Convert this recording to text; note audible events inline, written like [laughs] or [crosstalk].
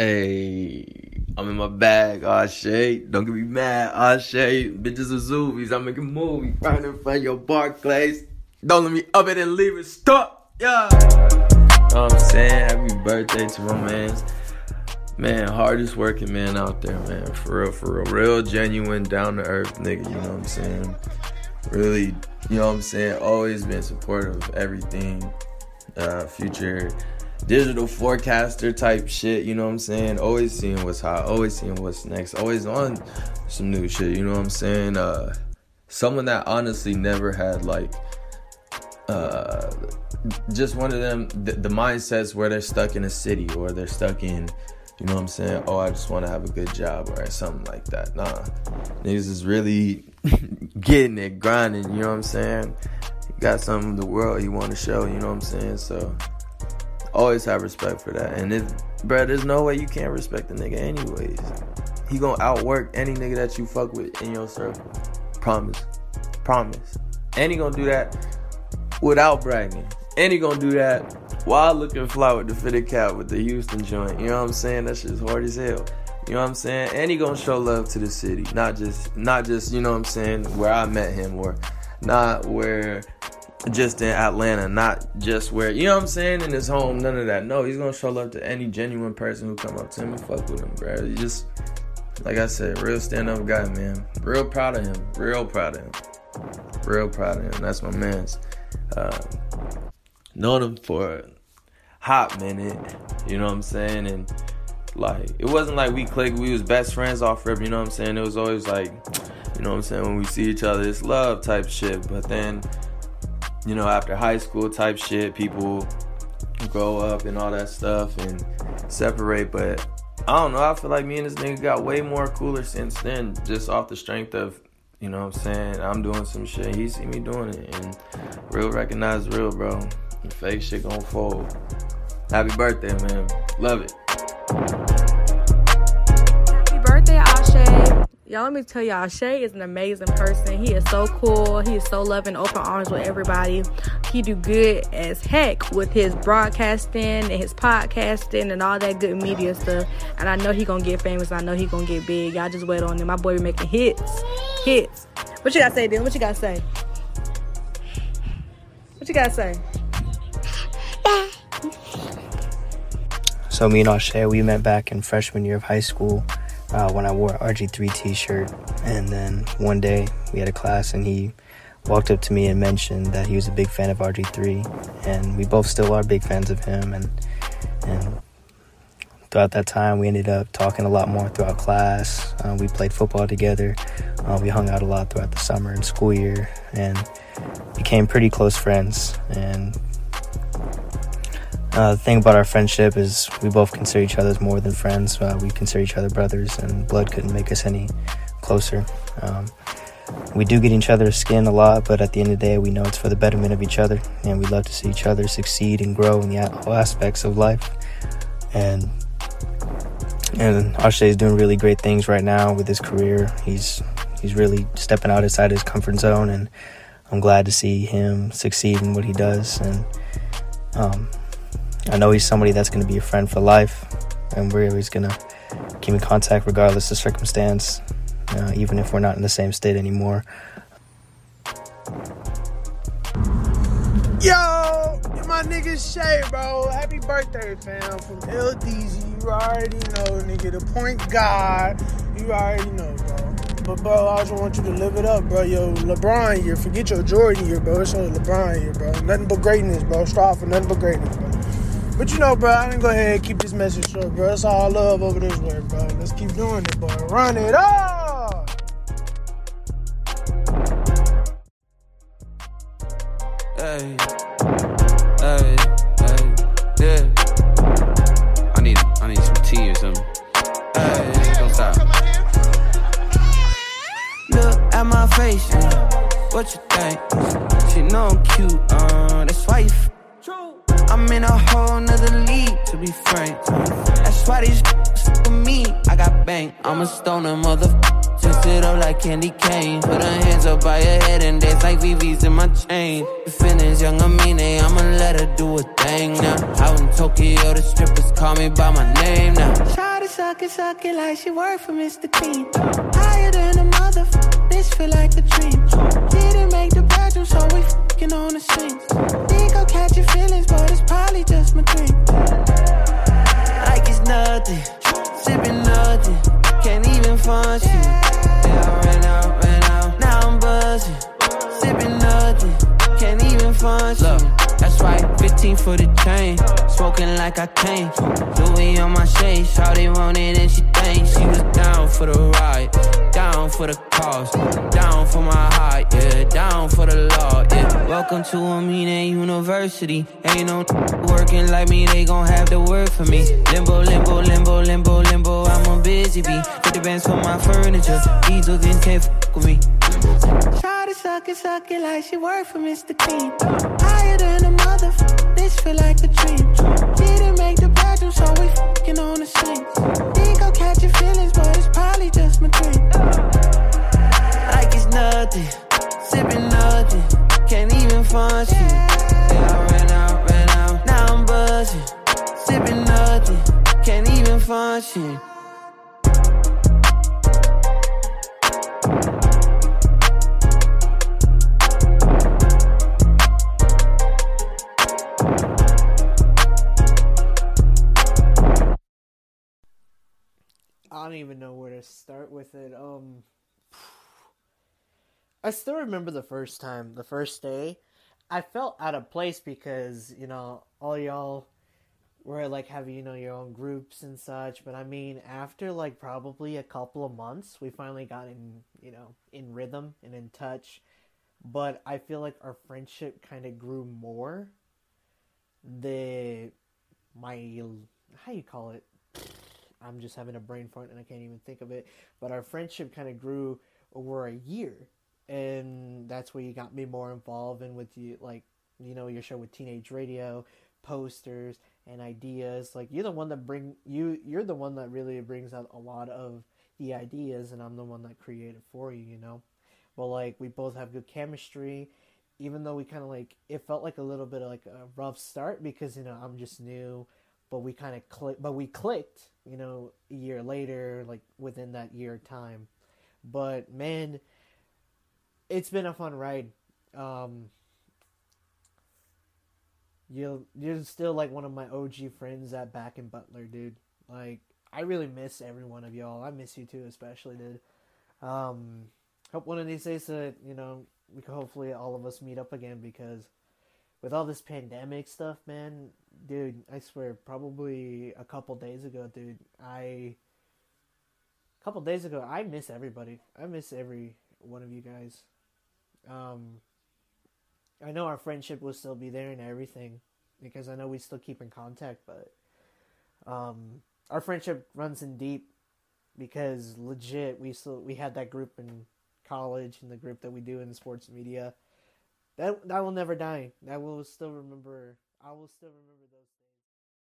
Hey, I'm in my bag. Ah, shit. Don't get me mad. Ah, shit. Bitches are zoomies. I'm making movies right in front of your Barclays. Don't let me up it and leave it. Stop. Yeah. Know what I'm saying? Happy birthday to my man. Man, hardest working man out there, man. For real, for real. Real, genuine, down to earth nigga, you know what I'm saying? Really, you know what I'm saying? Always been supportive of everything. Uh, future digital forecaster type shit, you know what I'm saying? Always seeing what's hot, always seeing what's next, always on some new shit, you know what I'm saying? Uh someone that honestly never had like uh just one of them the, the mindsets where they're stuck in a city or they're stuck in you know what I'm saying? Oh, I just want to have a good job or something like that. Nah. Niggas is really [laughs] getting it, grinding, you know what I'm saying? You got something in the world you want to show, you know what I'm saying? So always have respect for that. And if, bro, there's no way you can't respect the nigga anyways. He gonna outwork any nigga that you fuck with in your circle. Promise. Promise. And he gonna do that without bragging. And he gonna do that while looking fly with the fitted cap with the Houston joint. You know what I'm saying? That shit's hard as hell. You know what I'm saying? And he gonna show love to the city. Not just not just, you know what I'm saying, where I met him or not where just in Atlanta, not just where you know what I'm saying in his home. None of that. No, he's gonna show love to any genuine person who come up to him and fuck with him, bro. He just like I said, real stand up guy, man. Real proud of him. Real proud of him. Real proud of him. That's my man's. Uh, known him for a hot minute. You know what I'm saying? And like it wasn't like we clicked. We was best friends off rip. You know what I'm saying? It was always like, you know what I'm saying? When we see each other, it's love type shit. But then you know, after high school type shit, people grow up and all that stuff and separate. But I don't know. I feel like me and this nigga got way more cooler since then, just off the strength of, you know what I'm saying? I'm doing some shit. He see me doing it. And real recognize real, bro. And fake shit gon' fold. Happy birthday, man. Love it. Y'all, let me tell y'all, Shay is an amazing person. He is so cool. He is so loving, open arms with everybody. He do good as heck with his broadcasting and his podcasting and all that good media stuff. And I know he gonna get famous. I know he gonna get big. Y'all just wait on him. My boy be making hits, hits. What you gotta say, Dylan? What you gotta say? What you gotta say? So me and Ashay, we met back in freshman year of high school uh, when I wore an RG3 t-shirt. And then one day we had a class and he walked up to me and mentioned that he was a big fan of RG3. And we both still are big fans of him. And, and throughout that time, we ended up talking a lot more throughout class. Uh, we played football together. Uh, we hung out a lot throughout the summer and school year and became pretty close friends. And uh, the thing about our friendship is we both consider each other as more than friends. Uh, we consider each other brothers, and blood couldn't make us any closer. Um, we do get each other's skin a lot, but at the end of the day, we know it's for the betterment of each other, and we love to see each other succeed and grow in the all aspects of life. And and Ashay is doing really great things right now with his career. He's he's really stepping out outside his comfort zone, and I'm glad to see him succeed in what he does. And um, I know he's somebody that's going to be a friend for life, and we're always going to keep in contact regardless of circumstance, uh, even if we're not in the same state anymore. Yo, my nigga Shay, bro. Happy birthday, fam. From LDZ. You already know, nigga. The point guard. You already know, bro. But, bro, I just want you to live it up, bro. Yo, LeBron year. Forget your Jordan year, bro. It's only LeBron year, bro. Nothing but greatness, bro. Strive for nothing but greatness, bro. But you know, bro, I didn't go ahead and keep this message short, bro. That's all I love over this way, bro. Let's keep doing it, bro. Run it up! Hey, hey, hey, yeah. I need, I need some tea or something. Hey, don't stop. Look at my face, what you think? She know I'm cute, uh, that's why you. I'm in a whole nother league, be frank. That's why these [laughs] with me, I got bang. I'm a stoner mother. [laughs] Twist it up like candy cane. Put her hands up by your head and dance like VV's in my chain. The feelings young Amine, I'ma let her do a thing now. Out in Tokyo, the strippers call me by my name now. Try to suck it, suck it like she work for Mr. Clean. Higher than a motherfucker, this feel like a dream. Didn't make the bedroom, so we fucking on the scenes. Think I'll catch your feelings, but it's probably just my dream. Like it's nothing, sipping nothing, can't even function. Yeah, I ran out, ran out, now I'm buzzing, sipping nothing, can't even function. Look, that's right, 15 for the chain, smoking like I came. Louis on my shade, Shawty wanted and she thinks she was down for the ride, down for the cause, down for my heart, yeah, down for the law, yeah. Welcome to Amina University. Ain't no working like me, they gon' have to work for me. Limbo, limbo, limbo, limbo, limbo. I'm a busy bee. Get the bands for my furniture. These looking can't fuck with me. Suck it, suck it like she work for Mr. Clean. Higher than a motherfucker, this feel like a dream. Didn't make the bedroom, so we fucking on the same. Think I'll catch your feelings, but it's probably just my dream. Like it's nothing, sipping nothing, can't even function. Yeah, I ran out, ran out, now I'm buzzing, sipping nothing, can't even function. Even know where to start with it. Um, I still remember the first time, the first day. I felt out of place because you know all y'all were like having you know your own groups and such. But I mean, after like probably a couple of months, we finally got in you know in rhythm and in touch. But I feel like our friendship kind of grew more. The my how you call it I'm just having a brain fart and I can't even think of it. But our friendship kind of grew over a year, and that's where you got me more involved in with you, like you know your show with Teenage Radio, posters and ideas. Like you're the one that bring you. You're the one that really brings out a lot of the ideas, and I'm the one that created for you. You know, but like we both have good chemistry. Even though we kind of like, it felt like a little bit of like a rough start because you know I'm just new but we kind of but we clicked you know a year later like within that year time. But man it's been a fun ride. Um you you're still like one of my og friends at back in butler dude. Like i really miss every one of y'all. I miss you too especially dude. Um hope one of these days that you know we can hopefully all of us meet up again because with all this pandemic stuff, man, dude, I swear, probably a couple days ago, dude, I a couple days ago, I miss everybody. I miss every one of you guys. Um, I know our friendship will still be there and everything because I know we still keep in contact, but um, our friendship runs in deep because legit we still we had that group in college and the group that we do in sports media that that will never die. That will still remember. I will still remember those.